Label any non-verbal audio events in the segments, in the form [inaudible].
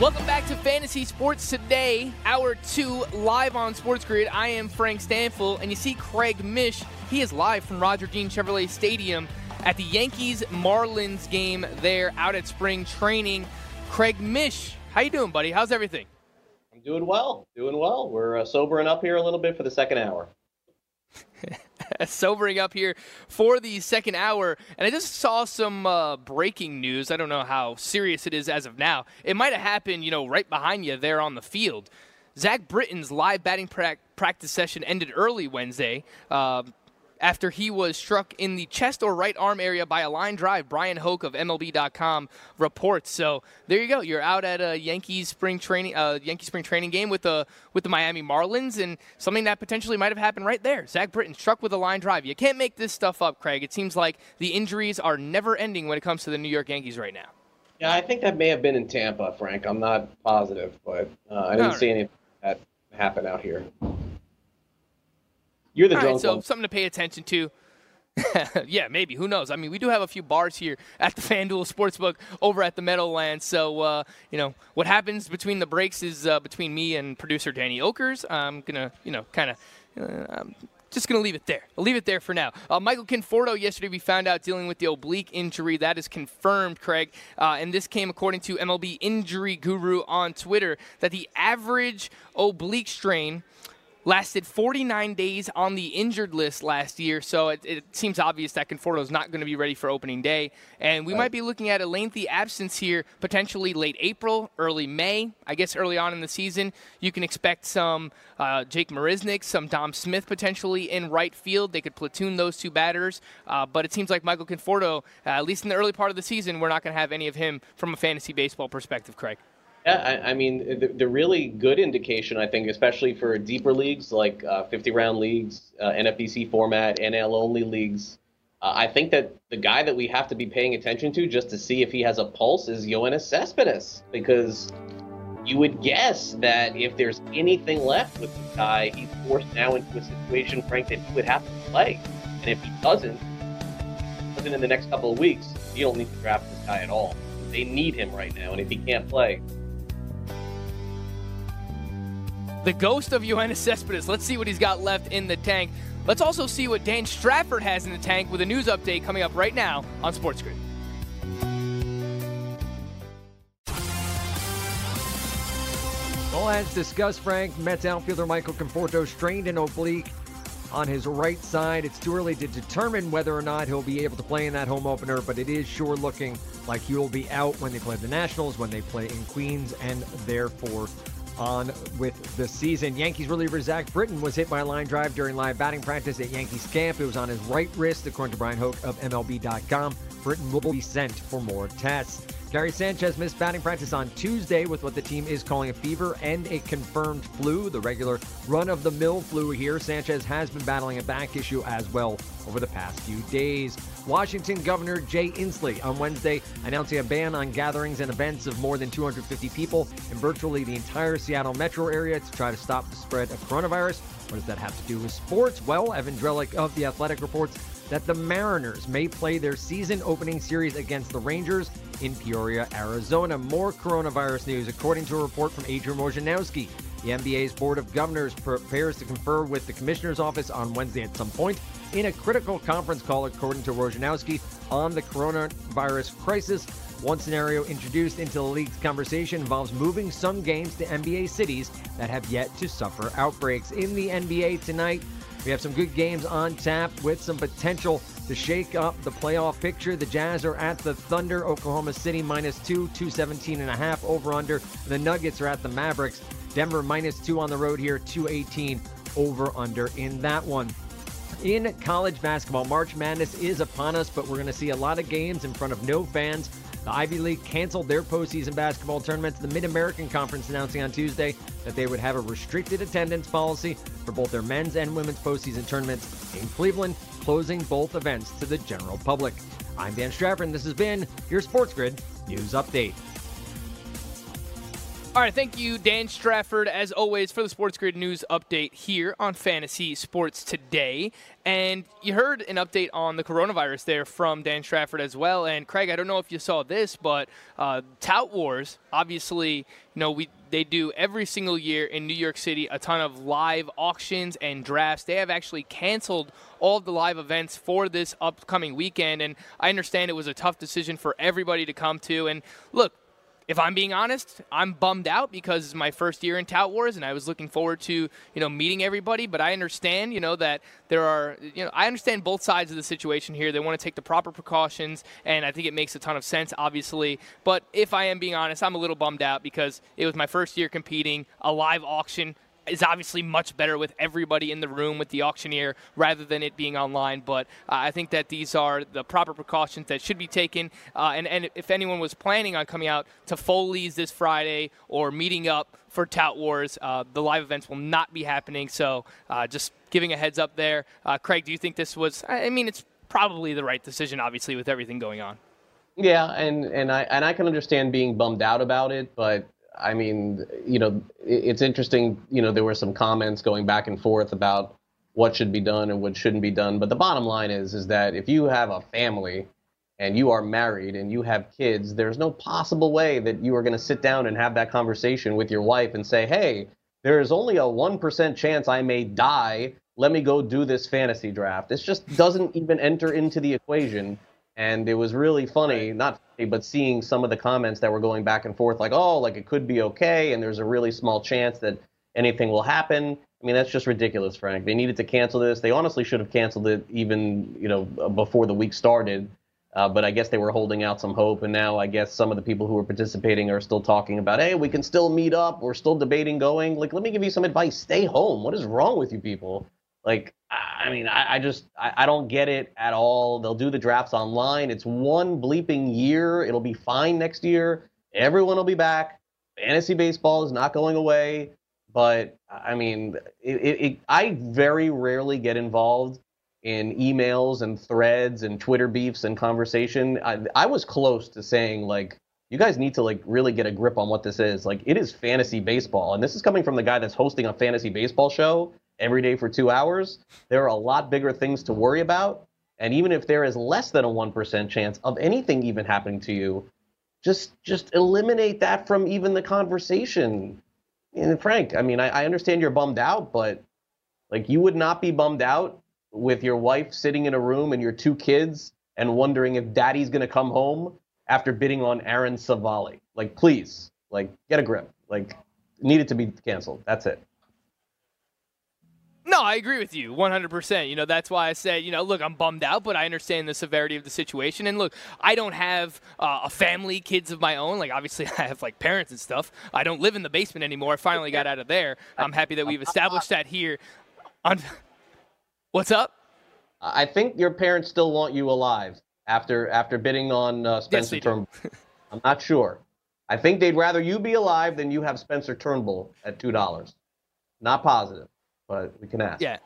Welcome back to Fantasy Sports Today, hour two, live on Sports Grid. I am Frank Stampfl, and you see Craig Mish. He is live from Roger Dean Chevrolet Stadium at the Yankees Marlins game there out at spring training. Craig Mish, how you doing, buddy? How's everything? I'm doing well, doing well. We're uh, sobering up here a little bit for the second hour. [laughs] [laughs] sobering up here for the second hour. And I just saw some uh, breaking news. I don't know how serious it is as of now. It might have happened, you know, right behind you there on the field. Zach Britton's live batting pra- practice session ended early Wednesday. Uh, after he was struck in the chest or right arm area by a line drive. Brian Hoch of MLB.com reports. So there you go. You're out at a Yankees spring training, uh, Yankee spring training game with the with the Miami Marlins, and something that potentially might have happened right there. Zach Britton struck with a line drive. You can't make this stuff up, Craig. It seems like the injuries are never ending when it comes to the New York Yankees right now. Yeah, I think that may have been in Tampa, Frank. I'm not positive, but uh, I didn't see anything that happen out here. You're the All drunk right, so one. something to pay attention to. [laughs] yeah, maybe. Who knows? I mean, we do have a few bars here at the [laughs] FanDuel Sportsbook over at the Meadowlands. So, uh, you know, what happens between the breaks is uh, between me and producer Danny Okers. I'm going to, you know, kind of. Uh, just going to leave it there. I'll leave it there for now. Uh, Michael Conforto, yesterday we found out dealing with the oblique injury. That is confirmed, Craig. Uh, and this came according to MLB Injury Guru on Twitter that the average oblique strain lasted 49 days on the injured list last year, so it, it seems obvious that Conforto is not going to be ready for opening day. And we right. might be looking at a lengthy absence here, potentially late April, early May. I guess early on in the season, you can expect some uh, Jake Marisnick, some Dom Smith potentially in right field. They could platoon those two batters, uh, but it seems like Michael Conforto, uh, at least in the early part of the season, we're not going to have any of him from a fantasy baseball perspective, Craig. Yeah, I, I mean, the, the, really good indication, I think, especially for deeper leagues like uh, 50 round leagues, uh, NFBC format, NL only leagues, uh, I think that the guy that we have to be paying attention to just to see if he has a pulse is Yoenis Cespedes, because you would guess that if there's anything left with the guy, he's forced now into a situation, Frank, that he would have to play. And if he doesn't, doesn't in the next couple of weeks, you don't need to draft this guy at all. They need him right now, and if he can't play, the ghost of Yoenis Cespedes. Let's see what he's got left in the tank. Let's also see what Dan Strafford has in the tank with a news update coming up right now on Sports Grid. Well, as discussed, Frank, Mets outfielder Michael Conforto strained an oblique on his right side. It's too early to determine whether or not he'll be able to play in that home opener, but it is sure looking like he will be out when they play the Nationals, when they play in Queens, and therefore on with the season. Yankees reliever Zach Britton was hit by a line drive during live batting practice at Yankees camp. It was on his right wrist, according to Brian Hoch of MLB.com. Britton will be sent for more tests. Gary Sanchez missed batting practice on Tuesday with what the team is calling a fever and a confirmed flu, the regular run of the mill flu here. Sanchez has been battling a back issue as well over the past few days. Washington Governor Jay Inslee on Wednesday announcing a ban on gatherings and events of more than 250 people in virtually the entire Seattle metro area to try to stop the spread of coronavirus. What does that have to do with sports? Well, Evan Drellich of The Athletic reports that the Mariners may play their season opening series against the Rangers in Peoria, Arizona. More coronavirus news, according to a report from Adrian Wojnarowski. The NBA's Board of Governors prepares to confer with the Commissioner's office on Wednesday at some point in a critical conference call, according to Wojnarowski, on the coronavirus crisis. One scenario introduced into the league's conversation involves moving some games to NBA cities that have yet to suffer outbreaks. In the NBA tonight, we have some good games on tap with some potential to shake up the playoff picture. The Jazz are at the Thunder, Oklahoma City minus two, 217 and a half over under. The Nuggets are at the Mavericks, Denver minus two on the road here, 218 over under in that one. In college basketball, March Madness is upon us, but we're going to see a lot of games in front of no fans. The Ivy League canceled their postseason basketball tournaments. The Mid American Conference announcing on Tuesday that they would have a restricted attendance policy for both their men's and women's postseason tournaments in Cleveland, closing both events to the general public. I'm Dan Strafford, and this has been your Sports Grid News Update. All right, thank you, Dan Strafford, as always, for the Sports Grid News update here on Fantasy Sports Today. And you heard an update on the coronavirus there from Dan Strafford as well. And Craig, I don't know if you saw this, but uh, Tout Wars, obviously, you know, we they do every single year in New York City a ton of live auctions and drafts. They have actually canceled all of the live events for this upcoming weekend. And I understand it was a tough decision for everybody to come to. And look, if I'm being honest, I'm bummed out because it's my first year in Tout Wars, and I was looking forward to you know meeting everybody. But I understand, you know, that there are, you know, I understand both sides of the situation here. They want to take the proper precautions, and I think it makes a ton of sense, obviously. But if I am being honest, I'm a little bummed out because it was my first year competing, a live auction is obviously much better with everybody in the room with the auctioneer rather than it being online. But uh, I think that these are the proper precautions that should be taken. Uh, and, and if anyone was planning on coming out to Foley's this Friday or meeting up for Tout Wars, uh, the live events will not be happening. So uh, just giving a heads up there. Uh, Craig, do you think this was, I mean, it's probably the right decision, obviously, with everything going on. Yeah, and, and I and I can understand being bummed out about it, but I mean, you know, it's interesting. You know, there were some comments going back and forth about what should be done and what shouldn't be done. But the bottom line is, is that if you have a family and you are married and you have kids, there's no possible way that you are going to sit down and have that conversation with your wife and say, "Hey, there is only a one percent chance I may die. Let me go do this fantasy draft." This just doesn't even enter into the equation and it was really funny not funny but seeing some of the comments that were going back and forth like oh like it could be okay and there's a really small chance that anything will happen. I mean that's just ridiculous frank. They needed to cancel this. They honestly should have canceled it even you know before the week started. Uh, but i guess they were holding out some hope and now i guess some of the people who are participating are still talking about hey we can still meet up. We're still debating going. Like let me give you some advice. Stay home. What is wrong with you people like, I mean, I, I just I, I, don't get it at all. They'll do the drafts online. It's one bleeping year. It'll be fine next year. Everyone will be back. Fantasy baseball is not going away. But I mean, it, it, it, I very rarely get involved in emails and threads and Twitter beefs and conversation. I, I was close to saying like, you guys need to like really get a grip on what this is. Like, it is fantasy baseball, and this is coming from the guy that's hosting a fantasy baseball show every day for two hours, there are a lot bigger things to worry about. And even if there is less than a 1% chance of anything even happening to you, just just eliminate that from even the conversation. And Frank, I mean, I, I understand you're bummed out, but like you would not be bummed out with your wife sitting in a room and your two kids and wondering if daddy's going to come home after bidding on Aaron Civale. Like, please, like, get a grip. Like, needed to be canceled. That's it. No, I agree with you 100%. You know, that's why I said, you know, look, I'm bummed out, but I understand the severity of the situation. And look, I don't have uh, a family, kids of my own. Like, obviously, [laughs] I have like parents and stuff. I don't live in the basement anymore. I finally got out of there. I'm happy that we've established that here. On [laughs] What's up? I think your parents still want you alive after after bidding on uh, Spencer yes, Turnbull. I'm not sure. I think they'd rather you be alive than you have Spencer Turnbull at two dollars. Not positive but we can ask. Yeah.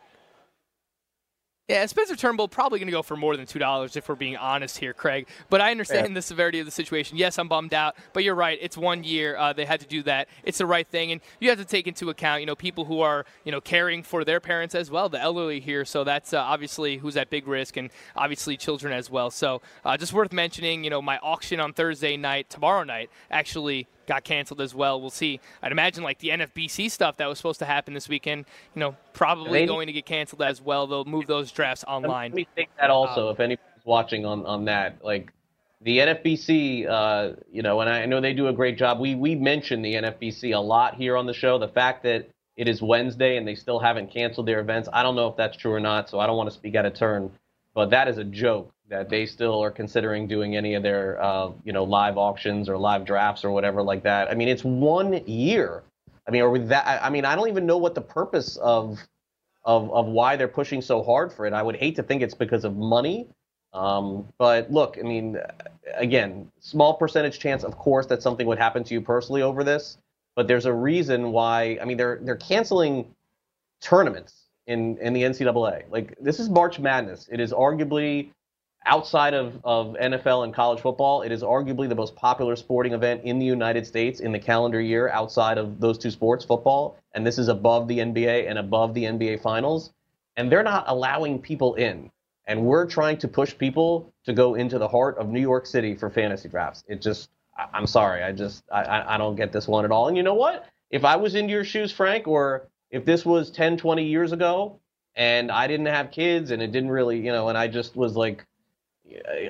Yeah, Spencer Turnbull probably going to go for more than two dollars if we're being honest here, Craig. But I understand yeah. the severity of the situation. Yes, I'm bummed out, but you're right. It's one year. Uh, they had to do that. It's the right thing, and you have to take into account, you know, people who are, you know, caring for their parents as well, the elderly here. So that's uh, obviously who's at big risk, and obviously children as well. So uh, just worth mentioning. You know, my auction on Thursday night, tomorrow night, actually got canceled as well. We'll see. I'd imagine like the NFBC stuff that was supposed to happen this weekend, you know, probably going to get canceled as well. They'll move those drafts online. Let me think that also, um, if anybody's watching on, on that, like the NFBC, uh, you know, and I know they do a great job. We we mention the NFBC a lot here on the show. The fact that it is Wednesday and they still haven't canceled their events, I don't know if that's true or not. So I don't want to speak out of turn, but that is a joke that they still are considering doing any of their uh, you know live auctions or live drafts or whatever like that. I mean, it's one year. I mean, or that. I mean, I don't even know what the purpose of of of why they're pushing so hard for it. I would hate to think it's because of money. Um, but look, I mean, again, small percentage chance, of course, that something would happen to you personally over this. But there's a reason why. I mean, they're they're canceling tournaments in in the NCAA. Like this is March Madness. It is arguably outside of, of NFL and college football, it is arguably the most popular sporting event in the United States in the calendar year outside of those two sports, football. And this is above the NBA and above the NBA finals. And they're not allowing people in. And we're trying to push people to go into the heart of New York City for fantasy drafts. It just, I, am sorry. I just, I, I don't get this one at all. And you know what? If I was in your shoes, Frank, or if this was 10, 20 years ago and I didn't have kids and it didn't really, you know, and I just was like,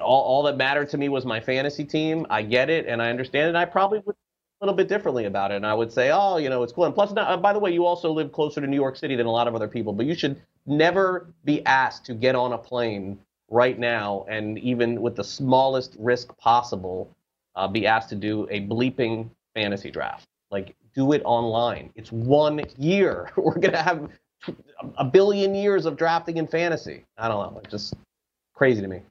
all, all that mattered to me was my fantasy team. I get it and I understand it. I probably would a little bit differently about it. And I would say, oh, you know, it's cool. And plus, now, by the way, you also live closer to New York City than a lot of other people, but you should never be asked to get on a plane right now and even with the smallest risk possible, uh, be asked to do a bleeping fantasy draft. Like, do it online. It's one year. [laughs] We're going to have a billion years of drafting in fantasy. I don't know. It's just crazy to me.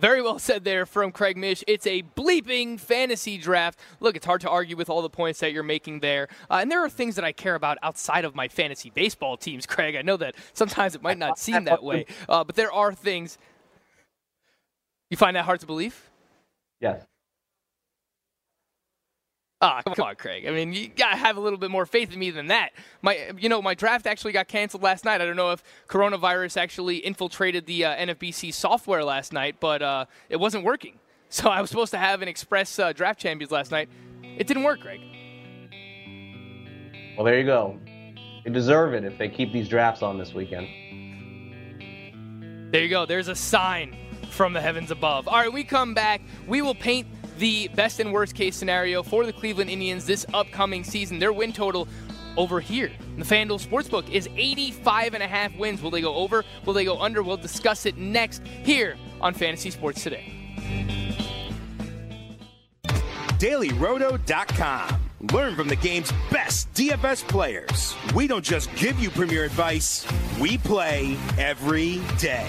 Very well said there from Craig Mish. It's a bleeping fantasy draft. Look, it's hard to argue with all the points that you're making there. Uh, and there are things that I care about outside of my fantasy baseball teams, Craig. I know that sometimes it might not [laughs] seem that way, uh, but there are things. You find that hard to believe? Yes. Ah, oh, come on, Craig. I mean, you gotta have a little bit more faith in me than that. My, you know, my draft actually got canceled last night. I don't know if coronavirus actually infiltrated the uh, NFBC software last night, but uh, it wasn't working. [laughs] So I was supposed to have an express uh, draft champions last night. It didn't work, Craig. Well, there you go. They deserve it if they keep these drafts on this weekend. There you go. There's a sign from the heavens above. All right, we come back. We will paint the best and worst case scenario for the Cleveland Indians this upcoming season. Their win total over here. The FanDuel Sportsbook is 85 and a half wins. Will they go over? Will they go under? We'll discuss it next here on Fantasy Sports Today. DailyRoto.com. Learn from the game's best DFS players. We don't just give you premier advice, we play every day.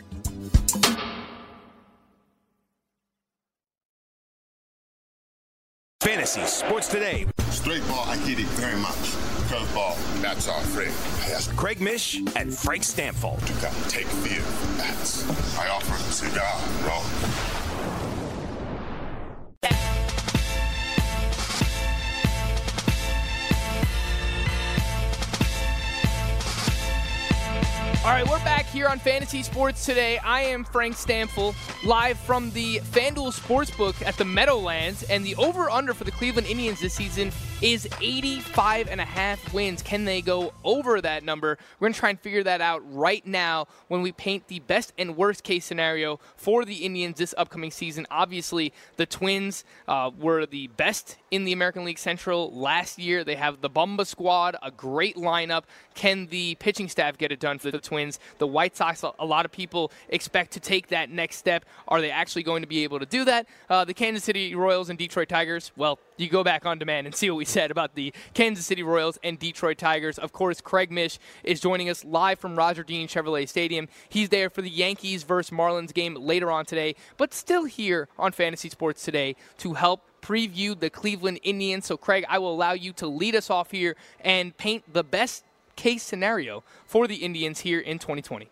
Fantasy Sports Today straight ball, I hit it very much. Curveball, that's our friend. Craig Mish and Frank Stampfl. You got to take fear from bats. I offer a cigar, bro. All right, we're back here on Fantasy Sports today. I am Frank Stampfl, live from the FanDuel Sportsbook at the Meadowlands, and the over/under for the Cleveland Indians this season is 85 and a half wins. Can they go over that number? We're going to try and figure that out right now when we paint the best and worst case scenario for the Indians this upcoming season. Obviously, the Twins uh, were the best in the American League Central last year. They have the Bomba squad, a great lineup. Can the pitching staff get it done for the Twins? The White Sox, a lot of people expect to take that next step. Are they actually going to be able to do that? Uh, the Kansas City Royals and Detroit Tigers, well, you go back on demand and [laughs] see what we said about the Kansas City Royals and Detroit Tigers. Of course, Craig Mish is joining us live from Roger Dean Chevrolet Stadium. He's there for the Yankees versus Marlins game later on today, but still here on Fantasy Sports today to help preview the Cleveland Indians. So, Craig, I will allow you to lead us off here and paint the best case scenario for the Indians here in 2020.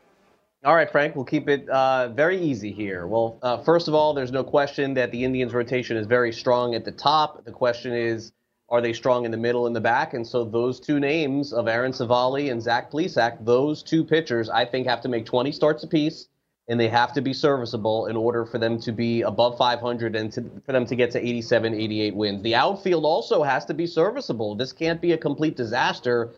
All right, Frank, we'll keep it uh, very easy here. Well, uh, first of all, there's no question that the Indians' rotation is very strong at the top. The question is, are they strong in the middle and the back? And so those two names of Aaron Civale and Zach Plesac, those two pitchers, I think have to make 20 starts apiece, and they have to be serviceable in order for them to be above 500 and to, for them to get to 87, 88 wins. The outfield also has to be serviceable. This can't be a complete disaster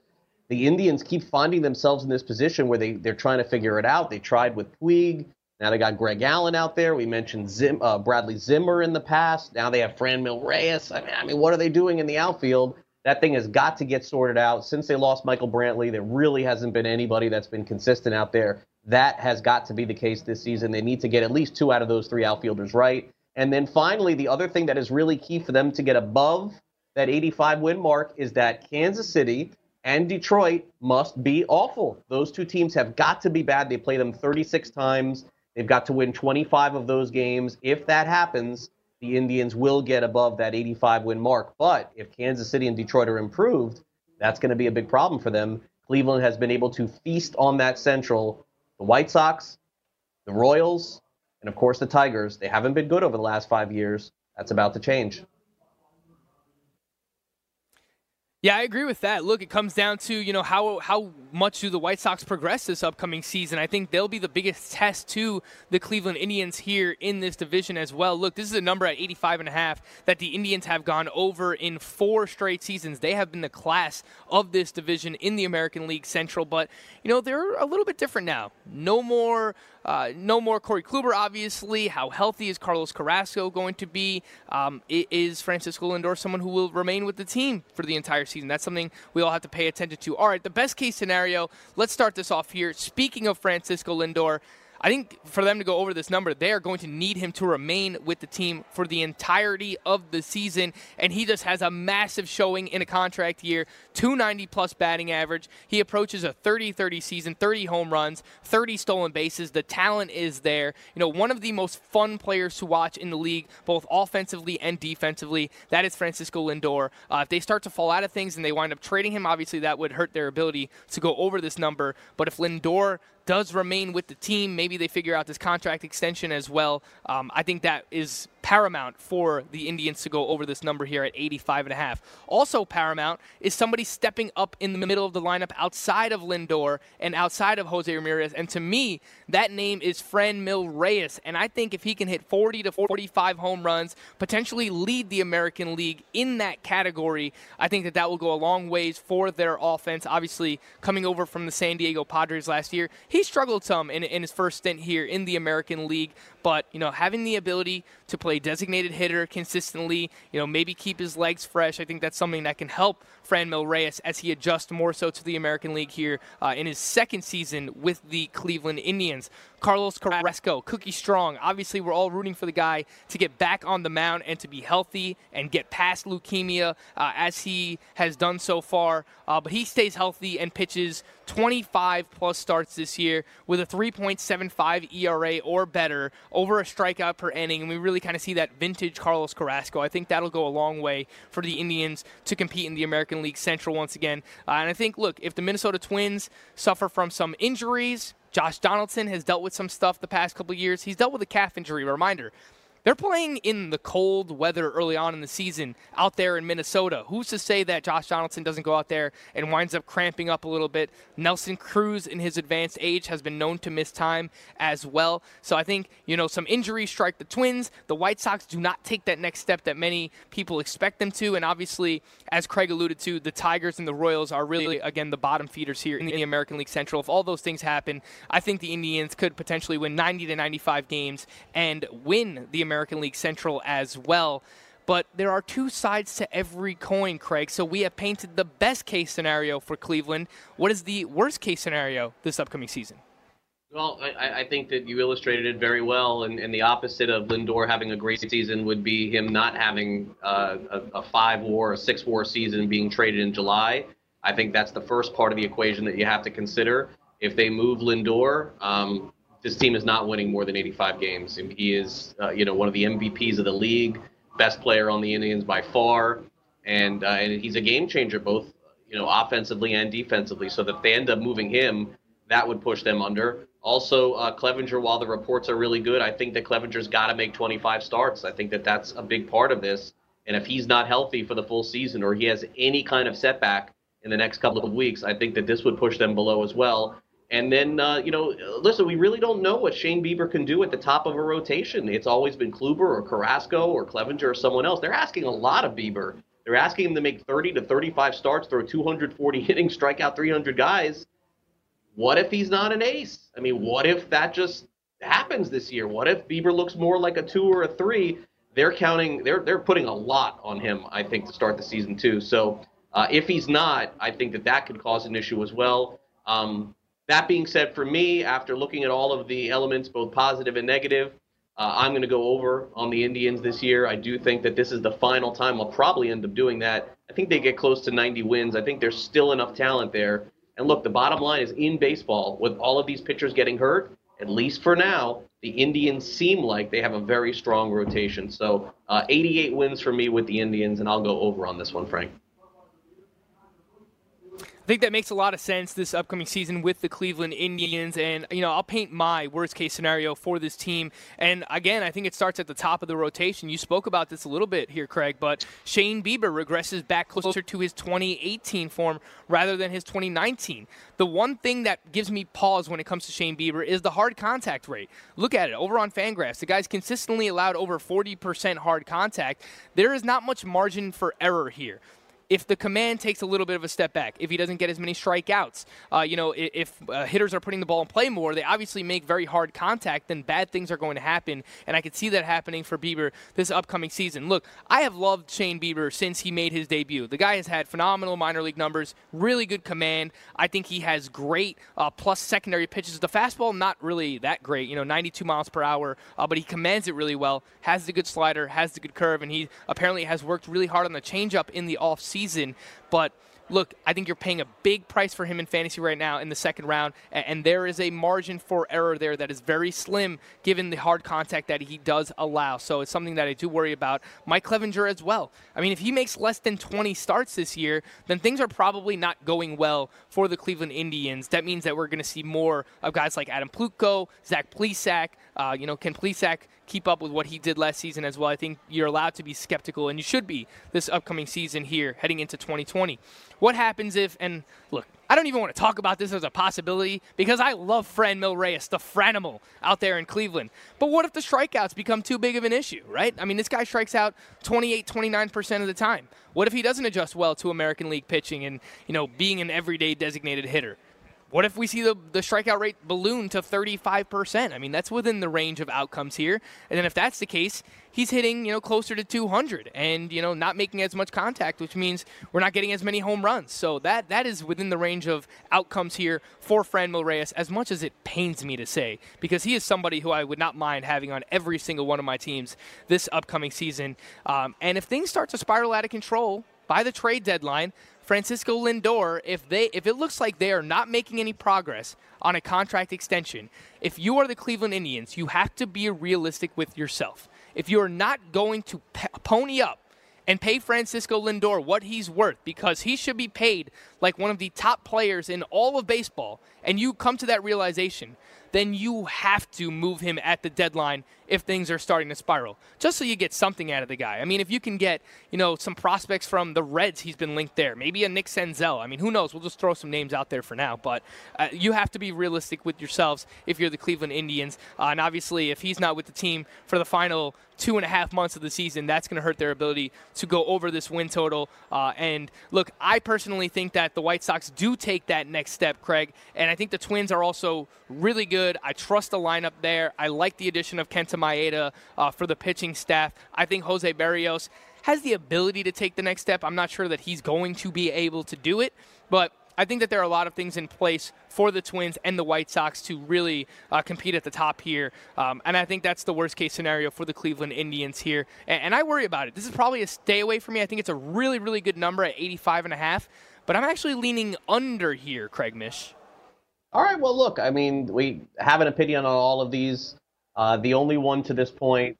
the Indians keep finding themselves in this position where they, they're trying to figure it out. They tried with Puig. Now they got Greg Allen out there. We mentioned Zim, uh, Bradley Zimmer in the past. Now they have Franmil Reyes. I mean, I mean, what are they doing in the outfield? That thing has got to get sorted out. Since they lost Michael Brantley, there really hasn't been anybody that's been consistent out there. That has got to be the case this season. They need to get at least two out of those three outfielders right. And then finally, the other thing that is really key for them to get above that 85 win mark is that Kansas City and Detroit must be awful. Those two teams have got to be bad. They play them 36 times. They've got to win 25 of those games. If that happens, the Indians will get above that 85 win mark. But if Kansas City and Detroit are improved, that's going to be a big problem for them. Cleveland has been able to feast on that central. The White Sox, the Royals, and of course the Tigers. They haven't been good over the last five years. That's about to change. Yeah, I agree with that. Look, it comes down to, you know, how how much do the White Sox progress this upcoming season? I think they'll be the biggest test to the Cleveland Indians here in this division as well. Look, this is a number at 85 and a half that the Indians have gone over in four straight seasons. They have been the class of this division in the American League Central, but you know, they're a little bit different now. No more uh, no more Corey Kluber, obviously. How healthy is Carlos Carrasco going to be? Um, is Francisco Lindor someone who will remain with the team for the entire season? That's something we all have to pay attention to. All right, the best case scenario, let's start this off here. Speaking of Francisco Lindor, I think for them to go over this number, they are going to need him to remain with the team for the entirety of the season. And he just has a massive showing in a contract year 290 plus batting average. He approaches a 30 30 season, 30 home runs, 30 stolen bases. The talent is there. You know, one of the most fun players to watch in the league, both offensively and defensively. That is Francisco Lindor. Uh, if they start to fall out of things and they wind up trading him, obviously that would hurt their ability to go over this number. But if Lindor does remain with the team. Maybe they figure out this contract extension as well. Um, I think that is paramount for the Indians to go over this number here at 85 and a half. Also paramount is somebody stepping up in the middle of the lineup outside of Lindor and outside of Jose Ramirez. And to me, that name is Franmil Reyes. And I think if he can hit 40 to 45 home runs, potentially lead the American League in that category, I think that that will go a long ways for their offense. Obviously, coming over from the San Diego Padres last year, he struggled some in, in his first stint here in the American League. But, you know, having the ability to play designated hitter consistently, you know, maybe keep his legs fresh, I think that's something that can help Franmil Reyes as he adjusts more so to the American League here uh, in his second season with the Cleveland Indians. Carlos Carrasco, Cookie Strong. Obviously, we're all rooting for the guy to get back on the mound and to be healthy and get past leukemia uh, as he has done so far. Uh, but he stays healthy and pitches 25 plus starts this year with a 3.75 ERA or better, over a strikeout per inning, and we really kind of see that vintage Carlos Carrasco. I think that'll go a long way for the Indians to compete in the American League Central once again. Uh, and I think, look, if the Minnesota Twins suffer from some injuries, Josh Donaldson has dealt with some stuff the past couple years. He's dealt with a calf injury. Reminder they're playing in the cold weather early on in the season out there in Minnesota. Who's to say that Josh Donaldson doesn't go out there and winds up cramping up a little bit? Nelson Cruz, in his advanced age, has been known to miss time as well. So I think, you know, some injuries strike the Twins. The White Sox do not take that next step that many people expect them to. And obviously, as Craig alluded to, the Tigers and the Royals are really, again, the bottom feeders here in the American League Central. If all those things happen, I think the Indians could potentially win 90 to 95 games and win the American League Central as well. But there are two sides to every coin, Craig. So we have painted the best case scenario for Cleveland. What is the worst case scenario this upcoming season? Well, I, I think that you illustrated it very well, and, and, the opposite of Lindor having a great season would be him not having uh, a, a five war, a six war season being traded in July. I think that's the first part of the equation that you have to consider. If they move Lindor, um, this team is not winning more than 85 games. He is, uh, you know, one of the MVPs of the league, best player on the Indians by far, and uh, and he's a game changer both, you know, offensively and defensively. So if they end up moving him, that would push them under. Also, uh, Clevinger, while the reports are really good, I think that Clevinger's got to make 25 starts. I think that that's a big part of this. And if he's not healthy for the full season or he has any kind of setback in the next couple of weeks, I think that this would push them below as well. And then, uh, you know, listen, we really don't know what Shane Bieber can do at the top of a rotation. It's always been Kluber or Carrasco or Clevinger or someone else. They're asking a lot of Bieber. They're asking him to make 30 to 35 starts, throw 240 [laughs] innings, strike out 300 guys. What if he's not an ace? I mean, what if that just happens this year? What if Bieber looks more like a two or a three? They're counting. They're they're putting a lot on him. I think to start the season too. So uh, if he's not, I think that that could cause an issue as well. Um, that being said, for me, after looking at all of the elements, both positive and negative, uh, I'm going to go over on the Indians this year. I do think that this is the final time I'll probably end up doing that. I think they get close to 90 wins. I think there's still enough talent there. And look, the bottom line is in baseball, with all of these pitchers getting hurt, at least for now, the Indians seem like they have a very strong rotation. So uh, 88 wins for me with the Indians, and I'll go over on this one, Frank. I think that makes a lot of sense this upcoming season with the Cleveland Indians. And, you know, I'll paint my worst case scenario for this team. And again, I think it starts at the top of the rotation. You spoke about this a little bit here, Craig, but Shane Bieber regresses back closer to his 2018 form rather than his 2019. The one thing that gives me pause when it comes to Shane Bieber is the hard contact rate. Look at it over on Fangraphs. The guy's consistently allowed over 40% hard contact. There is not much margin for error here if the command takes a little bit of a step back, if he doesn't get as many strikeouts, uh, you know, if, if uh, hitters are putting the ball in play more, they obviously make very hard contact, then bad things are going to happen. And I could see that happening for Bieber this upcoming season. Look, I have loved Shane Bieber since he made his debut. The guy has had phenomenal minor league numbers, really good command. I think he has great uh, plus secondary pitches. The fastball, not really that great, you know, 92 miles per hour, uh, but he commands it really well, has the good slider, has the good curve, and he apparently has worked really hard on the changeup in the offseason season. But look, I think you're paying a big price for him in fantasy right now in the second round, and there is a margin for error there that is very slim given the hard contact that he does allow. So it's something that I do worry about. Mike Clevinger as well. I mean, if he makes less than 20 starts this year, then things are probably not going well for the Cleveland Indians. That means that we're going to see more of guys like Adam Plutko, Zach Plesac. Uh, you know, can Plesac keep up with what he did last season as well. I think you're allowed to be skeptical, and you should be this upcoming season here heading into 2020. What happens if, and look, I don't even want to talk about this as a possibility because I love Franmil Reyes, the Franimal out there in Cleveland. But what if the strikeouts become too big of an issue, right? I mean, this guy strikes out 28, 29% of the time. What if he doesn't adjust well to American League pitching and, you know, being an everyday designated hitter? What if we see the, the strikeout rate balloon to 35%? I mean, that's within the range of outcomes here. And then if that's the case, he's hitting, you know, closer to 200 and, you know, not making as much contact, which means we're not getting as many home runs. So that that is within the range of outcomes here for Franmil Reyes, as much as it pains me to say, because he is somebody who I would not mind having on every single one of my teams this upcoming season. Um, and if things start to spiral out of control by the trade deadline, Francisco Lindor, if they if it looks like they are not making any progress on a contract extension, if you are the Cleveland Indians, you have to be realistic with yourself. If you are not going to pony up and pay Francisco Lindor what he's worth because he should be paid like one of the top players in all of baseball, and you come to that realization, then you have to move him at the deadline if things are starting to spiral, just so you get something out of the guy. I mean, if you can get, you know, some prospects from the Reds, he's been linked there. Maybe a Nick Senzel. I mean, who knows? We'll just throw some names out there for now. But uh, you have to be realistic with yourselves if you're the Cleveland Indians. Uh, and obviously, if he's not with the team for the final two and a half months of the season, that's going to hurt their ability to go over this win total. Uh, and look, I personally think that the White Sox do take that next step, Craig. And I think the Twins are also really good. I trust the lineup there. I like the addition of Kenta Maeda uh, for the pitching staff. I think Jose Berrios has the ability to take the next step. I'm not sure that he's going to be able to do it, but I think that there are a lot of things in place for the Twins and the White Sox to really uh, compete at the top here. Um, and I think that's the worst case scenario for the Cleveland Indians here. And, and, I worry about it. This is probably a stay away for me. I think it's a really, really good number at 85 and a half. But I'm actually leaning under here, Craig Mish. All right. Well, look, I mean, we have an opinion on all of these. Uh, the only one to this point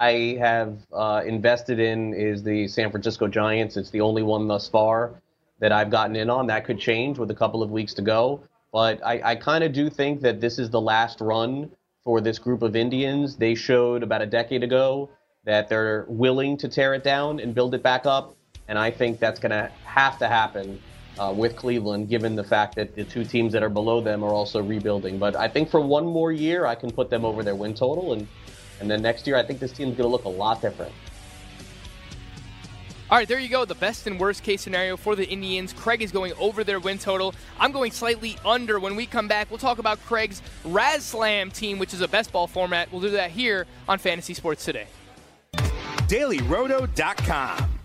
I have uh, invested in is the San Francisco Giants. It's the only one thus far that I've gotten in on. That could change with a couple of weeks to go. But I, I kind of do think that this is the last run for this group of Indians. They showed about a decade ago that they're willing to tear it down and build it back up. And I think that's going to have to happen uh, with Cleveland, given the fact that the two teams that are below them are also rebuilding. But I think for one more year, I can put them over their win total, and and then next year, I think this team's going to look a lot different. All right, there you go. The best and worst case scenario for the Indians. Craig is going over their win total. I'm going slightly under. When we come back, we'll talk about Craig's RazzSlam team, which is a best ball format. We'll do that here on Fantasy Sports Today. DailyRoto.com.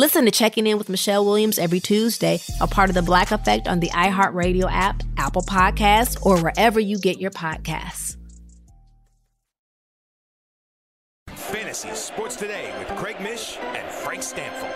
Listen to Checking In with Michelle Williams every Tuesday, a part of the Black Effect on the iHeartRadio app, Apple Podcasts, or wherever you get your podcasts. Fantasy Sports Today with Craig Mish and Frank Stampfl.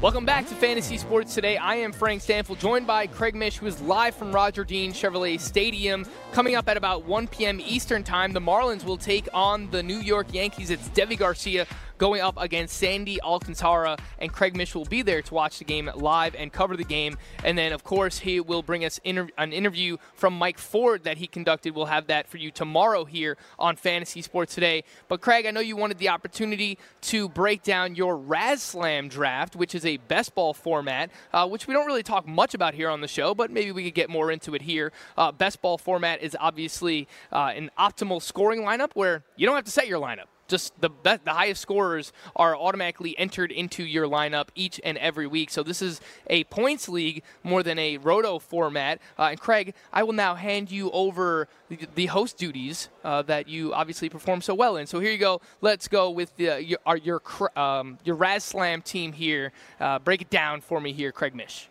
Welcome back to Fantasy Sports Today. I am Frank Stampfl, joined by Craig Mish, who is live from Roger Dean Chevrolet Stadium. Coming up at about 1 p.m. Eastern Time, the Marlins will take on the New York Yankees. It's Deivi Garcia going up against Sandy Alcantara, and Craig Mish will be there to watch the game live and cover the game. And then, of course, he will bring us inter- an interview from Mike Ford that he conducted. We'll have that for you tomorrow here on Fantasy Sports Today. But, Craig, I know you wanted the opportunity to break down your RazzSlam draft, which is a best ball format, uh, which we don't really talk much about here on the show, but maybe we could get more into it here. Uh, best ball format is obviously uh, an optimal scoring lineup where you don't have to set your lineup just the best, the highest scorers are automatically entered into your lineup each and every week. So this is a points league more than a roto format. Uh, and Craig, I will now hand you over the, the host duties uh, that you obviously perform so well in. So here you go. Let's go with the, your our, your um, your RazzSlam team here. Uh, break it down for me here, Craig Mish.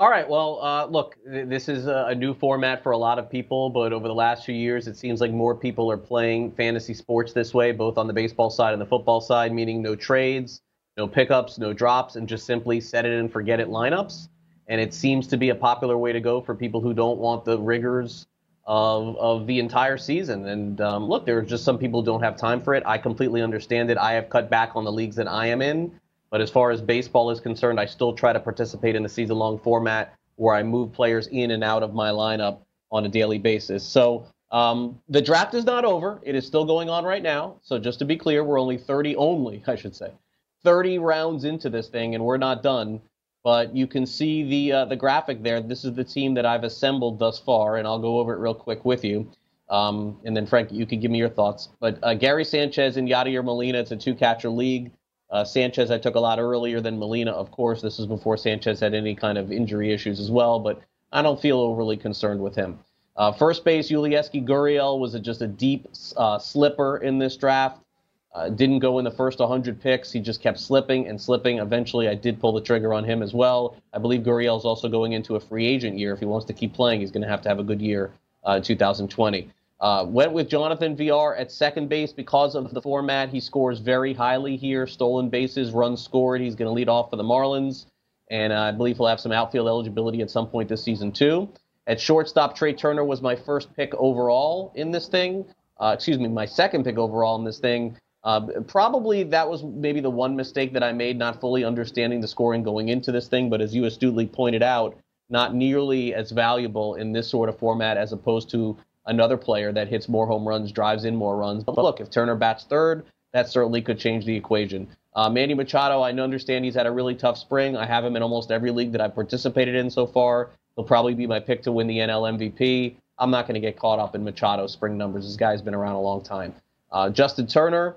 All right. Well, uh, look, th- this is a, a new format for a lot of people, but over the last few years, it seems like more people are playing fantasy sports this way, both on the baseball side and the football side, meaning no trades, no pickups, no drops, and just simply set it and forget it lineups. And it seems to be a popular way to go for people who don't want the rigors of, of the entire season. And um, look, there are just some people who don't have time for it. I completely understand it. I have cut back on the leagues that I am in. But as far as baseball is concerned, I still try to participate in the season long format where I move players in and out of my lineup on a daily basis. So um, the draft is not over. It is still going on right now. So just to be clear, we're only 30, only, [laughs] I should say, 30 rounds into this thing, and we're not done. But you can see the uh, the graphic there. This is the team that I've assembled thus far, and I'll go over it real quick with you. Um, and then Frank, you can give me your thoughts. But uh, Gary Sanchez and Yadier Molina, it's a two catcher league. Uh, Sanchez, I took a lot earlier than Molina, of course. This is before Sanchez had any kind of injury issues as well, but I don't feel overly concerned with him. Uh, first base, Yulieski Gurriel was a, just a deep uh, slipper in this draft. Uh, didn't go in the first 100 picks. He just kept slipping and slipping. Eventually, I did pull the trigger on him as well. I believe Gurriel is also going into a free agent year. If he wants to keep playing, he's going to have to have a good year uh, in 2020. Uh, went with Jonathan Villar at second base because of the format. He scores very highly here. Stolen bases, runs scored. He's going to lead off for the Marlins. And uh, I believe he'll have some outfield eligibility at some point this season, too. At shortstop, Trea Turner was my first pick overall in this thing. Uh, excuse me, my second pick overall in this thing. Uh, probably that was maybe the one mistake that I made, not fully understanding the scoring going into this thing. But as you astutely pointed out, not nearly as valuable in this sort of format as opposed to another player that hits more home runs, drives in more runs. But look, if Turner bats third, that certainly could change the equation. Uh, Manny Machado, I understand he's had a really tough spring. I have him in almost every league that I've participated in so far. He'll probably be my pick to win the NL MVP. I'm not going to get caught up in Machado's spring numbers. This guy's been around a long time. Uh, Justin Turner,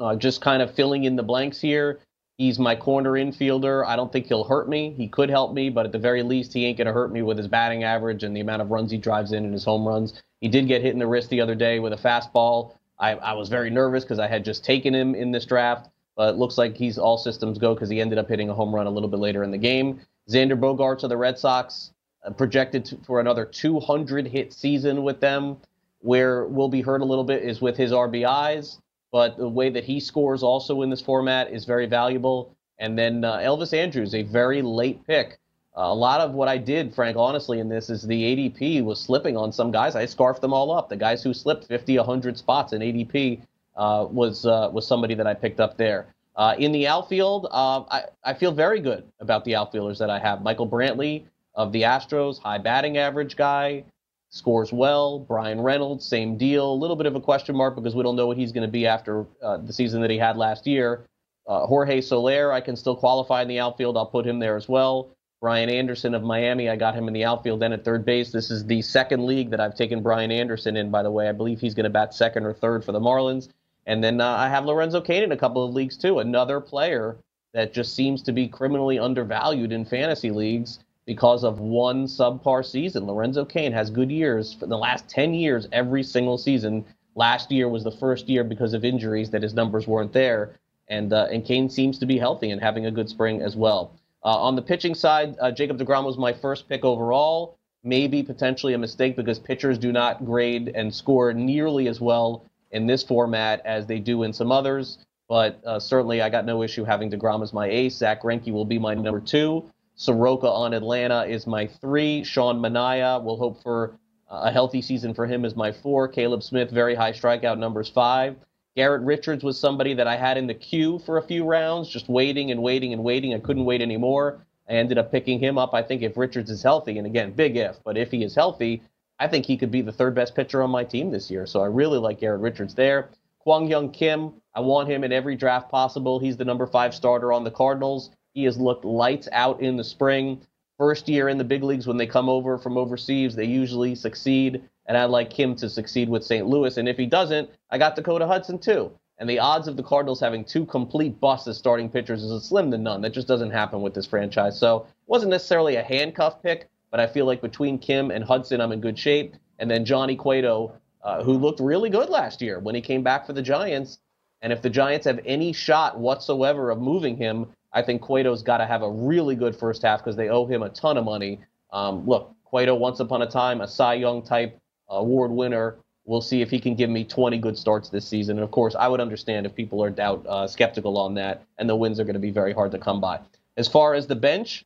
uh, just kind of filling in the blanks here. He's my corner infielder. I don't think he'll hurt me. He could help me, but at the very least, he ain't going to hurt me with his batting average and the amount of runs he drives in and his home runs. He did get hit in the wrist the other day with a fastball. I, I was very nervous because I had just taken him in this draft, but it looks like he's all systems go because he ended up hitting a home run a little bit later in the game. Xander Bogaerts of the Red Sox uh, projected to, for another 200 hit season with them. Where we'll be hurt a little bit is with his RBIs but the way that he scores also in this format is very valuable. And then uh, Elvis Andrus, a very late pick. Uh, a lot of what I did, Frank, honestly, in this is the ADP was slipping on some guys. I scarfed them all up. The guys who slipped 50, 100 spots in ADP uh, was uh, was somebody that I picked up there. Uh, in the outfield, uh, I, I feel very good about the outfielders that I have. Michael Brantley of the Astros, high batting average guy scores well. Bryan Reynolds, same deal. A little bit of a question mark because we don't know what he's going to be after uh, the season that he had last year. Uh, Jorge Soler, I can still qualify in the outfield. I'll put him there as well. Brian Anderson of Miami, I got him in the outfield then at third base. This is the second league that I've taken Brian Anderson in, by the way. I believe he's going to bat second or third for the Marlins. And then uh, I have Lorenzo Cain in a couple of leagues too, another player that just seems to be criminally undervalued in fantasy leagues because of one subpar season. Lorenzo Cain has good years for the last 10 years, every single season. Last year was the first year because of injuries that his numbers weren't there. And, uh, and Cain seems to be healthy and having a good spring as well. Uh, on the pitching side, uh, Jacob DeGrom was my first pick overall. Maybe potentially a mistake because pitchers do not grade and score nearly as well in this format as they do in some others. But uh, certainly, I got no issue having DeGrom as my ace. Zack Greinke will be my number two. Soroka on Atlanta is my three. Sean Manaea, we'll hope for uh, a healthy season for him, is my four. Caleb Smith, very high strikeout numbers, five. Garrett Richards was somebody that I had in the queue for a few rounds, just waiting and waiting and waiting. I couldn't wait anymore. I ended up picking him up. I think if Richards is healthy, and again, big if, but if he is healthy, I think he could be the third best pitcher on my team this year. So I really like Garrett Richards there. Kwang Hyun Kim, I want him in every draft possible. He's the number five starter on the Cardinals. He has looked lights out in the spring. First year in the big leagues, when they come over from overseas, they usually succeed. And I'd like him to succeed with St. Louis. And if he doesn't, I got Dakota Hudson too. And the odds of the Cardinals having two complete busts as starting pitchers is slim to none. That just doesn't happen with this franchise. So it wasn't necessarily a handcuff pick, but I feel like between Kim and Hudson, I'm in good shape. And then Johnny Cueto, uh, who looked really good last year when he came back for the Giants, And if the Giants have any shot whatsoever of moving him, I think Cueto's got to have a really good first half because they owe him a ton of money. Um, look, Cueto, once upon a time, a Cy Young type award winner. We'll see if he can give me 20 good starts this season. And of course, I would understand if people are doubt uh, skeptical on that, and the wins are going to be very hard to come by. As far as the bench,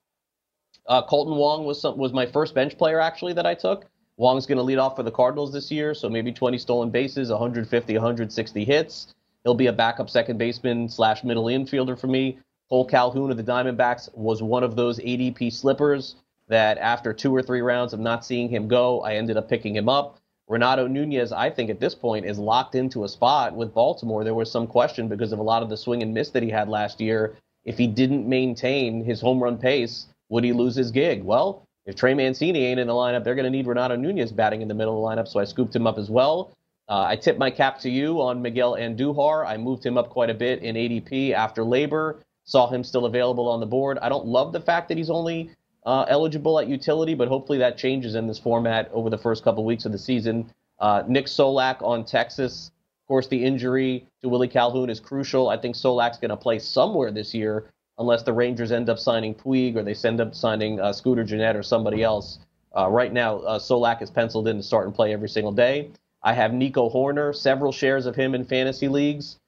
uh, Kolten Wong was some, was my first bench player actually that I took. Wong's going to lead off for the Cardinals this year, so maybe 20 stolen bases, 150, 160 hits. He'll be a backup second baseman slash middle infielder for me. Kole Calhoun of the Diamondbacks was one of those ADP slippers that after two or three rounds of not seeing him go, I ended up picking him up. Renato Nunez, I think at this point, is locked into a spot with Baltimore. There was some question because of a lot of the swing and miss that he had last year. If he didn't maintain his home run pace, would he lose his gig? Well, if Trey Mancini ain't in the lineup, they're going to need Renato Nunez batting in the middle of the lineup, so I scooped him up as well. Uh, I tip my cap to you on Miguel Andujar. I moved him up quite a bit in ADP after LABR. Saw him still available on the board. I don't love the fact that he's only uh, eligible at utility, but hopefully that changes in this format over the first couple weeks of the season. Uh, Nick Solak on Texas. Of course, the injury to Willie Calhoun is crucial. I think Solak's going to play somewhere this year, unless the Rangers end up signing Puig or they end up signing uh, Scooter Gennett or somebody else. Uh, right now, uh, Solak is penciled in to start and play every single day. I have Nico Hoerner, several shares of him in fantasy leagues.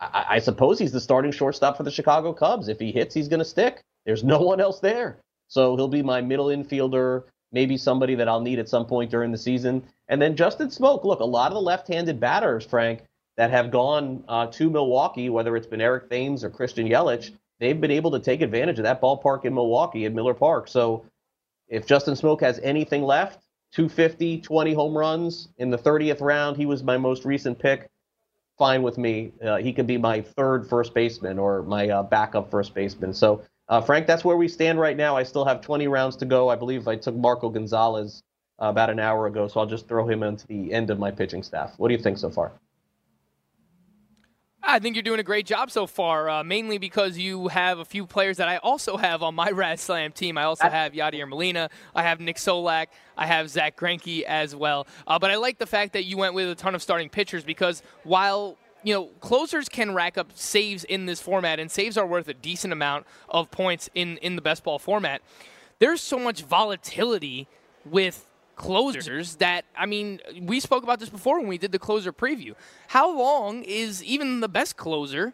I, I suppose he's the starting shortstop for the Chicago Cubs. If he hits, he's going to stick. There's no one else there. So he'll be my middle infielder, maybe somebody that I'll need at some point during the season. And then Justin Smoak. Look, a lot of the left-handed batters, Frank, that have gone uh, to Milwaukee, whether it's been Eric Thames or Christian Yelich, they've been able to take advantage of that ballpark in Milwaukee at Miller Park. So if Justin Smoak has anything left, 250, 20 home runs in the 30th round, he was my most recent pick. Fine with me. Uh, he could be my third first baseman or my uh, backup first baseman. So uh, Frank, that's where we stand right now. I still have 20 rounds to go. I believe I took Marco Gonzalez uh, about an hour ago, so I'll just throw him into the end of my pitching staff. What do you think so far? I think you're doing a great job so far, uh, mainly because you have a few players that I also have on my [laughs] RazzSlam team. I also have Yadier Molina, I have Nick Solak, I have Zack Greinke as well. Uh, but I like the fact that you went with a ton of starting pitchers because while you know, closers can rack up saves in this format, and saves are worth a decent amount of points in, in the best ball format. There's so much volatility with closers that, I mean, we spoke about this before when we did the closer preview. How long is even the best closer?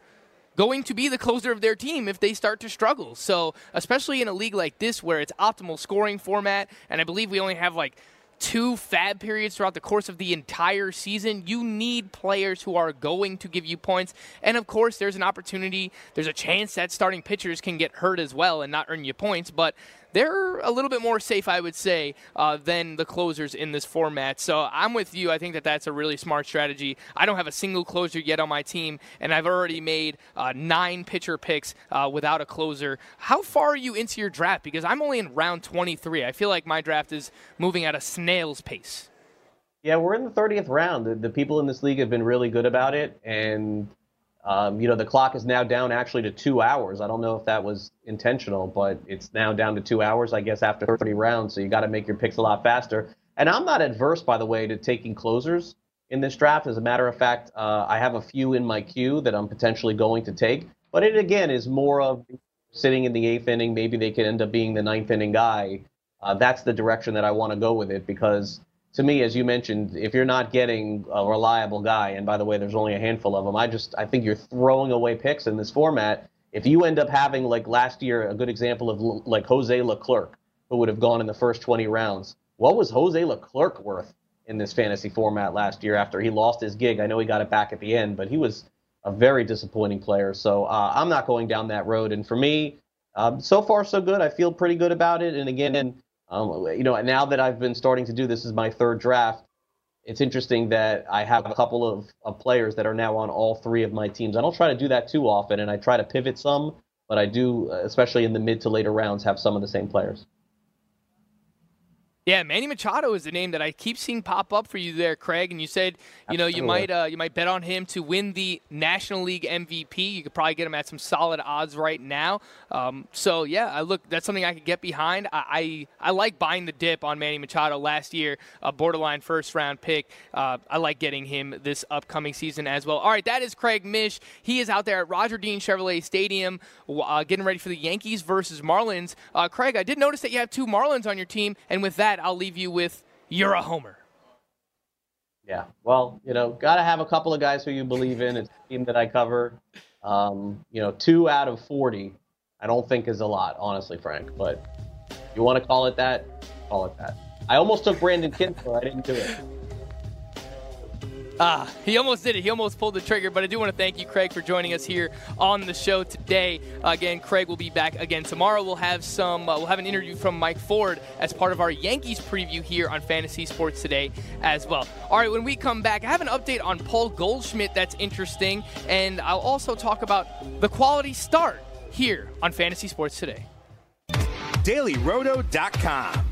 going to be the closer of their team if they start to struggle. So, especially in a league like this where it's optimal scoring format, and I believe we only have like two FAAB periods throughout the course of the entire season, you need players who are going to give you points. And of course, there's an opportunity, there's a chance that starting pitchers can get hurt as well and not earn you points. But they're a little bit more safe, I would say, uh, than the closers in this format. So I'm with you. I think that that's a really smart strategy. I don't have a single closer yet on my team, and I've already made uh, nine pitcher picks uh, without a closer. How far are you into your draft? Because I'm only in round 23. I feel like my draft is moving at a snail's pace. Yeah, we're in the 30th round. The, the people in this league have been really good about it, and um, you know, the clock is now down actually to two hours. I don't know if that was intentional, but it's now down to two hours, I guess, after 30 rounds. So you got to make your picks a lot faster. And I'm not adverse, by the way, to taking closers in this draft. As a matter of fact, uh, I have a few in my queue that I'm potentially going to take. But it, again, is more of sitting in the eighth inning. Maybe they could end up being the ninth inning guy. Uh, that's the direction that I want to go with it because – to me, as you mentioned, if you're not getting a reliable guy, and by the way, there's only a handful of them, I just I think you're throwing away picks in this format. If you end up having like last year, a good example of like Jose Leclerc, who would have gone in the first 20 rounds. What was Jose Leclerc worth in this fantasy format last year after he lost his gig? I know he got it back at the end, but he was a very disappointing player. So uh, I'm not going down that road. And for me, um, so far so good. I feel pretty good about it. And again, um, you know, now that I've been starting to do this is my third draft. It's interesting that I have a couple of, of players that are now on all three of my teams. I don't try to do that too often, and I try to pivot some, but I do, especially in the mid to later rounds, have some of the same players. Yeah, Manny Machado is the name that I keep seeing pop up for you there, Craig. And you said, you know, you might uh, you might bet on him to win the National League MVP. You could probably get him at some solid odds right now. Um, so yeah, I look that's something I could get behind. I, I, I like buying the dip on Manny Machado last year, a borderline first round pick. Uh, I like getting him this upcoming season as well. All right, that is Craig Mish. He is out there at Roger Dean Chevrolet Stadium, uh, getting ready for the Yankees versus Marlins. Uh, Craig, I did notice that you have two Marlins on your team, and with that that, I'll leave you with you're a homer. Yeah, well, you know, got to have a couple of guys who you believe in. It's a team that I cover. Um, you know, two out of 40, I don't think is a lot, honestly, Frank. But you want to call it that, call it that. I almost took Brandon Kintzler. I didn't do it. Ah, he almost did it. He almost pulled the trigger. But I do want to thank you, Craig, for joining us here on the show today. Again, Craig will be back again tomorrow. We'll have some. Uh, we'll have an interview from Mike Ford as part of our Yankees preview here on Fantasy Sports today as well. All right, when we come back, I have an update on Paul Goldschmidt that's interesting, and I'll also talk about the quality start here on Fantasy Sports today. DailyRoto.com.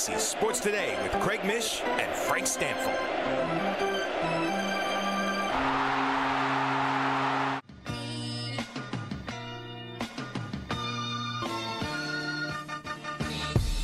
Fantasy Sports Today with Craig Mish and Frank Stampfl.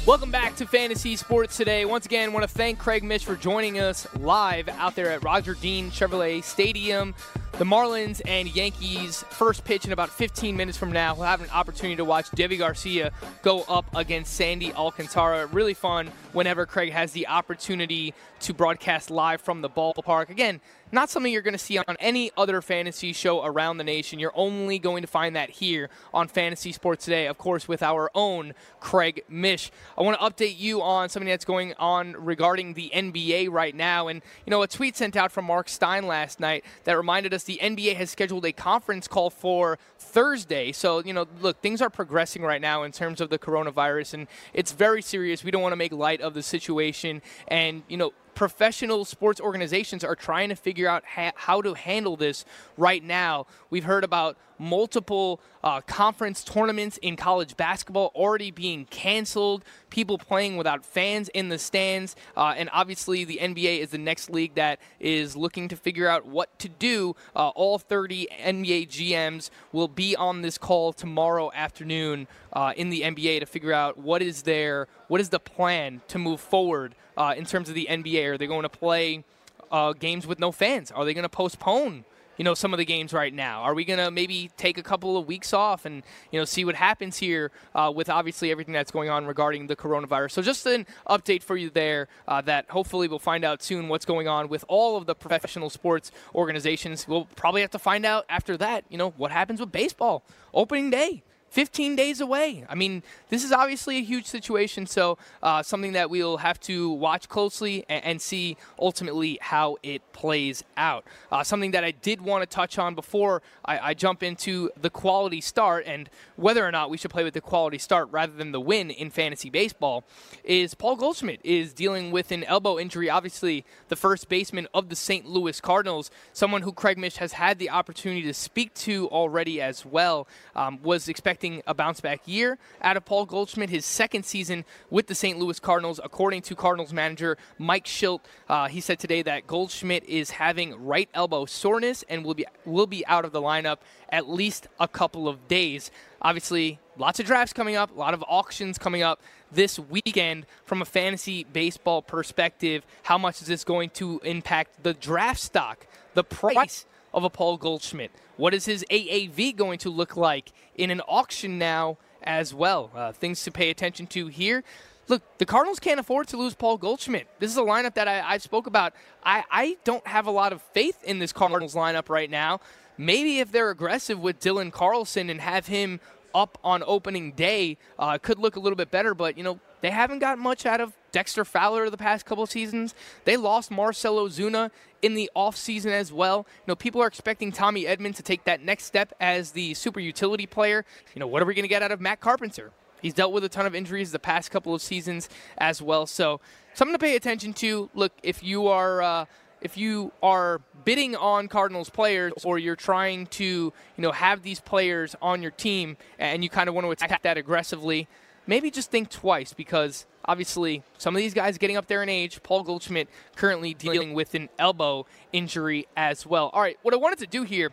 Welcome back to Fantasy Sports Today. Once again, I want to thank Craig Mish for joining us live out there at Roger Dean Chevrolet Stadium. The Marlins and Yankees first pitch in about 15 minutes from now. We'll have an opportunity to watch Deivi Garcia go up against Sandy Alcantara. Really fun whenever Craig has the opportunity to broadcast live from the ballpark. Again, not something you're going to see on any other fantasy show around the nation. You're only going to find that here on Fantasy Sports Today, of course, with our own Craig Mish. I want to update you on something that's going on regarding the NBA right now. And, you know, a tweet sent out from Marc Stein last night that reminded us the NBA has scheduled a conference call for Thursday. So, you know, look, things are progressing right now in terms of the coronavirus, and it's very serious. We don't want to make light of the situation. And, you know, professional sports organizations are trying to figure out ha- how to handle this right now. We've heard about multiple uh, conference tournaments in college basketball already being canceled, people playing without fans in the stands, uh, and obviously the NBA is the next league that is looking to figure out what to do. Uh, all 30 NBA GMs will be on this call tomorrow afternoon uh, in the NBA to figure out what is their what is the plan to move forward uh, in terms of the NBA. Are they going to play uh, games with no fans? Are they going to postpone? you know some of the games right now? Are we going to maybe take a couple of weeks off and you know see what happens here uh, with obviously everything that's going on regarding the coronavirus? So just an update for you there uh, that hopefully we'll find out soon what's going on with all of the professional sports organizations. We'll probably have to find out after that, you know, what happens with baseball opening day. 15 days away. I mean, this is obviously a huge situation, so uh, something that we'll have to watch closely and, and see ultimately how it plays out. Uh, something that I did want to touch on before I, I, jump into the quality start and whether or not we should play with the quality start rather than the win in fantasy baseball is Paul Goldschmidt is dealing with an elbow injury. Obviously, the first baseman of the St. Louis Cardinals, someone who Craig Mish has had the opportunity to speak to already as well, um, was expecting expecting a bounce back year out of Paul Goldschmidt, his second season with the St. Louis Cardinals. According to Cardinals manager Mike Shildt. uh, he said today that Goldschmidt is having right elbow soreness and will be will be out of the lineup at least a couple of days. Obviously, lots of drafts coming up, a lot of auctions coming up this weekend from a fantasy baseball perspective. How much is this going to impact the draft stock, the price of a Paul Goldschmidt? What is his AAV going to look like in an auction now as well? Uh, things to pay attention to here. Look, the Cardinals can't afford to lose Paul Goldschmidt. This is a lineup that I, I spoke about. I, I don't have a lot of faith in this Cardinals lineup right now. Maybe if they're aggressive with Dylan Carlson and have him up on opening day, uh, could look a little bit better. But you know, they haven't got much out of Dexter Fowler the past couple seasons. They lost Marcell Ozuna in the offseason as well. You know, people are expecting Tommy Edman to take that next step as the super utility player. You know, what are we going to get out of Matt Carpenter? He's dealt with a ton of injuries the past couple of seasons as well. So, something to pay attention to. Look, if you are. Uh, if you are bidding on Cardinals players or you're trying to, you know, have these players on your team and you kind of want to attack that aggressively, maybe just think twice because obviously some of these guys getting up there in age. Paul Goldschmidt currently dealing with an elbow injury as well. All right, what I wanted to do here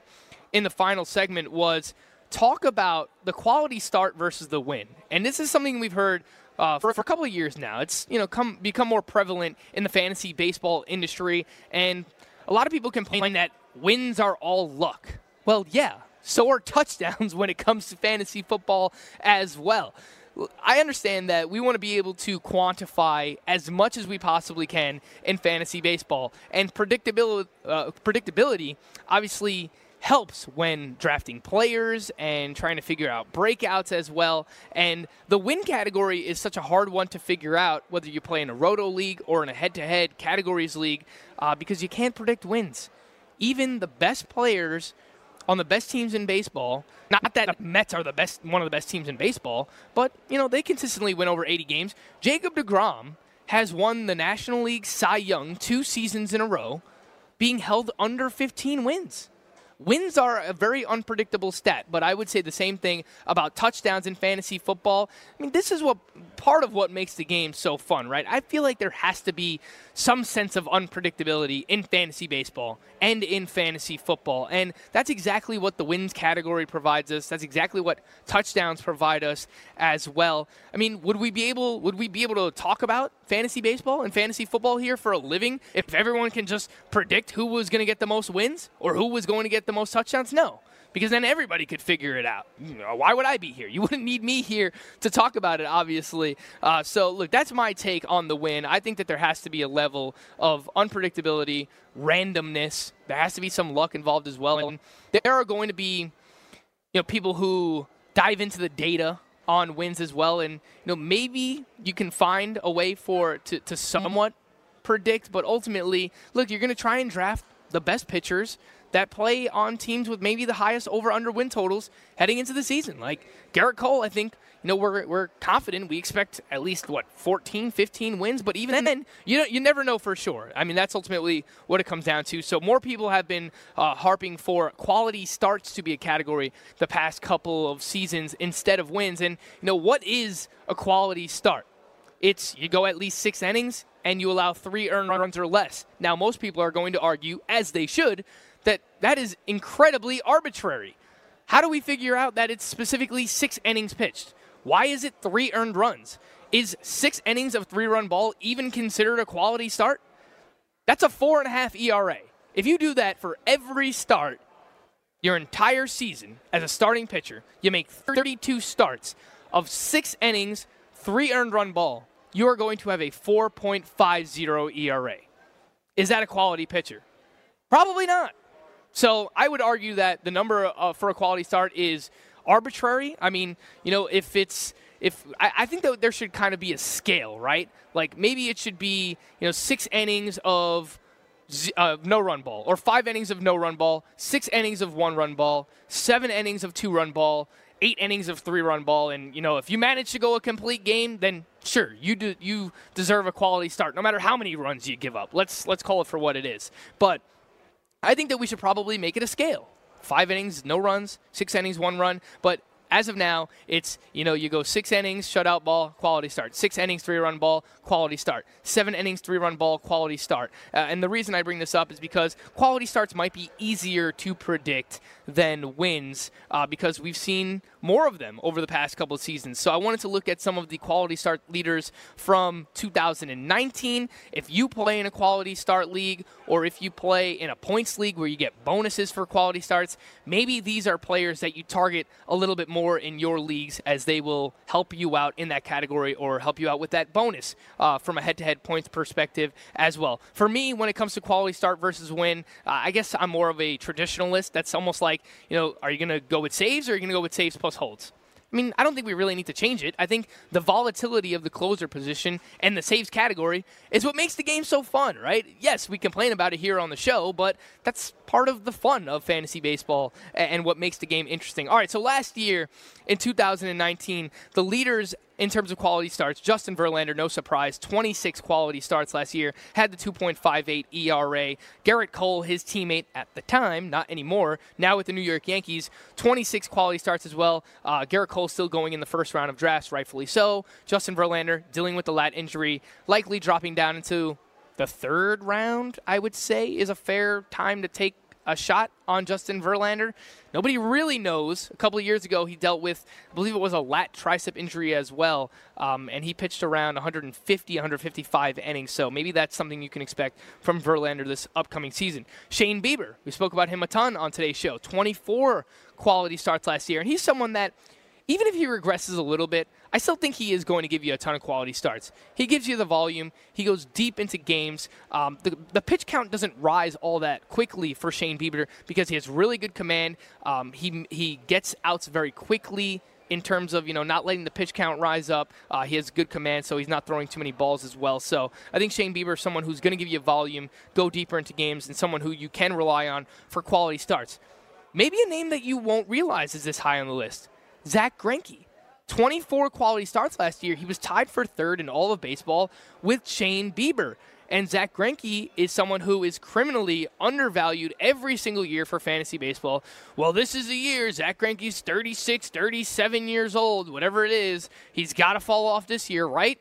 in the final segment was talk about the quality start versus the win. And this is something we've heard uh, for, for, a couple of years now. It's you know come become more prevalent in the fantasy baseball industry, and a lot of people complain that wins are all luck. Well, yeah, so are [laughs] touchdowns when it comes to fantasy football as well. I understand that we want to be able to quantify as much as we possibly can in fantasy baseball, and predictability, uh, predictability obviously helps when drafting players and trying to figure out breakouts as well. And the win category is such a hard one to figure out, whether you play in a roto league or in a head to head categories league, uh, because you can't predict wins. Even the best players on the best teams in baseball. Not that Mets are the best, one of the best teams in baseball, but you know they consistently win over 80 games. Jacob Degrom has won the National League Cy Young two seasons in a row, being held under 15 wins. Wins are a very unpredictable stat, but I would say the same thing about touchdowns in fantasy football. I mean, this is what part of what makes the game so fun, right? I feel like there has to be some sense of unpredictability in fantasy baseball and in fantasy football. And that's exactly what the wins category provides us. That's exactly what touchdowns provide us as well. I mean, would we be able would we be able to talk about fantasy baseball and fantasy football here for a living if everyone can just predict who was going to get the most wins or who was going to get the most touchdowns? No because then everybody could figure it out. Why would I be here? You [laughs] wouldn't need me here to talk about it, obviously. Uh, so, look, that's my take on the win. I think that there has to be a level of unpredictability, randomness. There has to be some luck involved as well. And there are going to be, you know, people who dive into the data on wins as well. And, you know, maybe you can find a way for to, to somewhat predict, but ultimately, look, you're going to try and draft the best pitchers that play on teams with maybe the highest over under win totals heading into the season. Like Gerrit Cole, I think, you know, we're, we're confident. We expect at least, what, 14, 15 wins, but even then, you, know, you never know for sure. I mean, that's ultimately what it comes down to. So more people have been uh, harping for quality starts to be a category the past couple of seasons instead of wins. And, you know, what is a quality start? It's you go at least six innings and you allow three earned runs or less. Now, most people are going to argue, as they should, that that is incredibly arbitrary. How do we figure out that it's specifically six innings pitched? Why is it three earned runs? Is six innings of three run ball even considered a quality start? That's a four and a half ERA. If you do that for every start, your entire season as a starting pitcher, you make 32 starts of six innings, three earned run ball, you are going to have a 4.50 ERA. Is that a quality pitcher? Probably not. So I would argue that the number uh, for a quality start is arbitrary. I mean, you know, if it's if I, I, think that there should kind of be a scale, right? Like maybe it should be you know six innings of uh, no run ball, or five innings of no run ball, six innings of one run ball, seven innings of two run ball, eight innings of three run ball, and you know if you manage to go a complete game, then sure you do you deserve a quality start, no matter how many runs you give up. Let's let's call it for what it is, but I think that we should probably make it a scale. Five innings, no runs, six innings, one run. But as of now, it's, you know, you go six innings, shutout ball, quality start. Six innings, three run ball, quality start. Seven innings, three run ball, quality start. Uh, and the reason I bring this up is because quality starts might be easier to predict than wins uh, because we've seen more of them over the past couple of seasons. So I wanted to look at some of the quality start leaders from 2019. If you play in a quality start league or if you play in a points league where you get bonuses for quality starts, maybe these are players that you target a little bit more in your leagues as they will help you out in that category or help you out with that bonus uh, from a head to head points perspective as well. For me, when it comes to quality start versus win, uh, I guess I'm more of a traditionalist. That's almost like, you know, are you going to go with saves or are you going to go with saves plus holds. I mean, I don't think we really need to change it. I think the volatility of the closer position and the saves category is what makes the game so fun, right? Yes, we complain about it here on the show, but that's part of the fun of fantasy baseball and what makes the game interesting. All right, so last year in 2019, the leaders in terms of quality starts, Justin Verlander, no surprise, 26 quality starts last year, had the 2.58 ERA. Gerrit Cole, his teammate at the time, not anymore, now with the New York Yankees, 26 quality starts as well. Uh, Gerrit Cole still going in the first round of drafts, rightfully so. Justin Verlander dealing with the lat injury, likely dropping down into the third round, I would say, is a fair time to take a shot on Justin Verlander. Nobody really knows. A couple of years ago, he dealt with, I believe it was a lat tricep injury as well, um, and he pitched around 150, 155 innings. So maybe that's something you can expect from Verlander this upcoming season. Shane Bieber, we spoke about him a ton on today's show. 24 quality starts last year, and he's someone that even if he regresses a little bit, I still think he is going to give you a ton of quality starts. He gives you the volume. He goes deep into games. Um, the, the pitch count doesn't rise all that quickly for Shane Bieber because he has really good command. Um, he he gets outs very quickly in terms of you know not letting the pitch count rise up. Uh, he has good command, so he's not throwing too many balls as well. So I think Shane Bieber is someone who's going to give you volume, go deeper into games, and someone who you can rely on for quality starts. Maybe a name that you won't realize is this high on the list. Zack Greinke. 24 quality starts last year. He was tied for third in all of baseball with Shane Bieber. And Zack Greinke is someone who is criminally undervalued every single year for fantasy baseball. Well, this is the year. Zack Greinke's 36, 37 years old, whatever it is. He's got to fall off this year, right?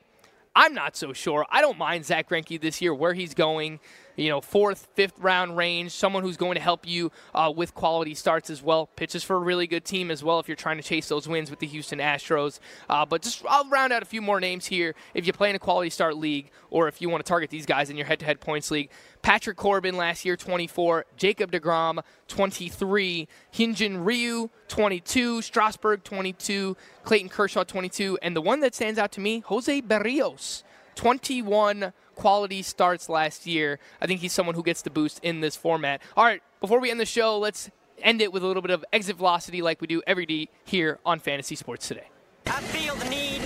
I'm not so sure. I don't mind Zack Greinke this year, where he's going you know, fourth, fifth round range, someone who's going to help you uh, with quality starts as well. Pitches for a really good team as well if you're trying to chase those wins with the Houston Astros. Uh, but just I'll round out a few more names here if you play in a quality start league or if you want to target these guys in your head to head points league. Patrick Corbin last year, 24. Jacob DeGrom, 23. Hyun-jin Ryu, 22. Strasburg, 22. Clayton Kershaw, 22. And the one that stands out to me, Jose Berrios, 21 quality starts last year. I think he's someone who gets the boost in this format. All right, before we end the show, let's end it with a little bit of exit velocity like we do every day here on Fantasy Sports Today. I feel the need,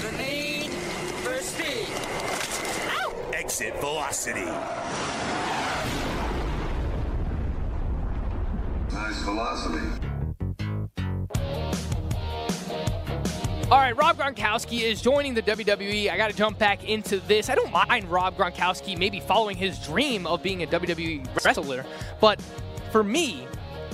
the need for speed. Ow! Exit velocity. Nice velocity. All right, Rob Gronkowski is joining the WWE. I got to jump back into this. I don't mind Rob Gronkowski maybe following his dream of being a WWE wrestler, but for me,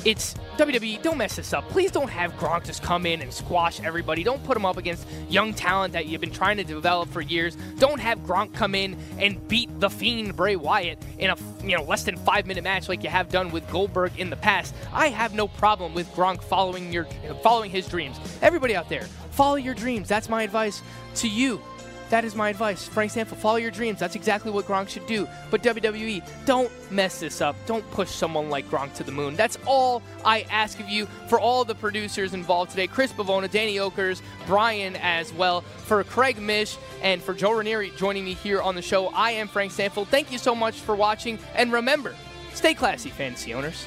it's WWE, don't mess this up. Please don't have Gronk just come in and squash everybody. Don't put him up against young talent that you've been trying to develop for years. Don't have Gronk come in and beat the Fiend Bray Wyatt in a you know less than five minute match like you have done with Goldberg in the past. I have no problem with Gronk following your following his dreams. Everybody out there, follow your dreams. That's my advice to you. That is my advice. Frank Stampfl, follow your dreams. That's exactly what Gronk should do. But WWE, don't mess this up. Don't push someone like Gronk to the moon. That's all I ask of you for all the producers involved today Chris Bavona, Danny Okers, Brian as well, for Craig Mish, and for Joe Ranieri joining me here on the show. I am Frank Stampfl. Thank you so much for watching. And remember, stay classy, fantasy owners.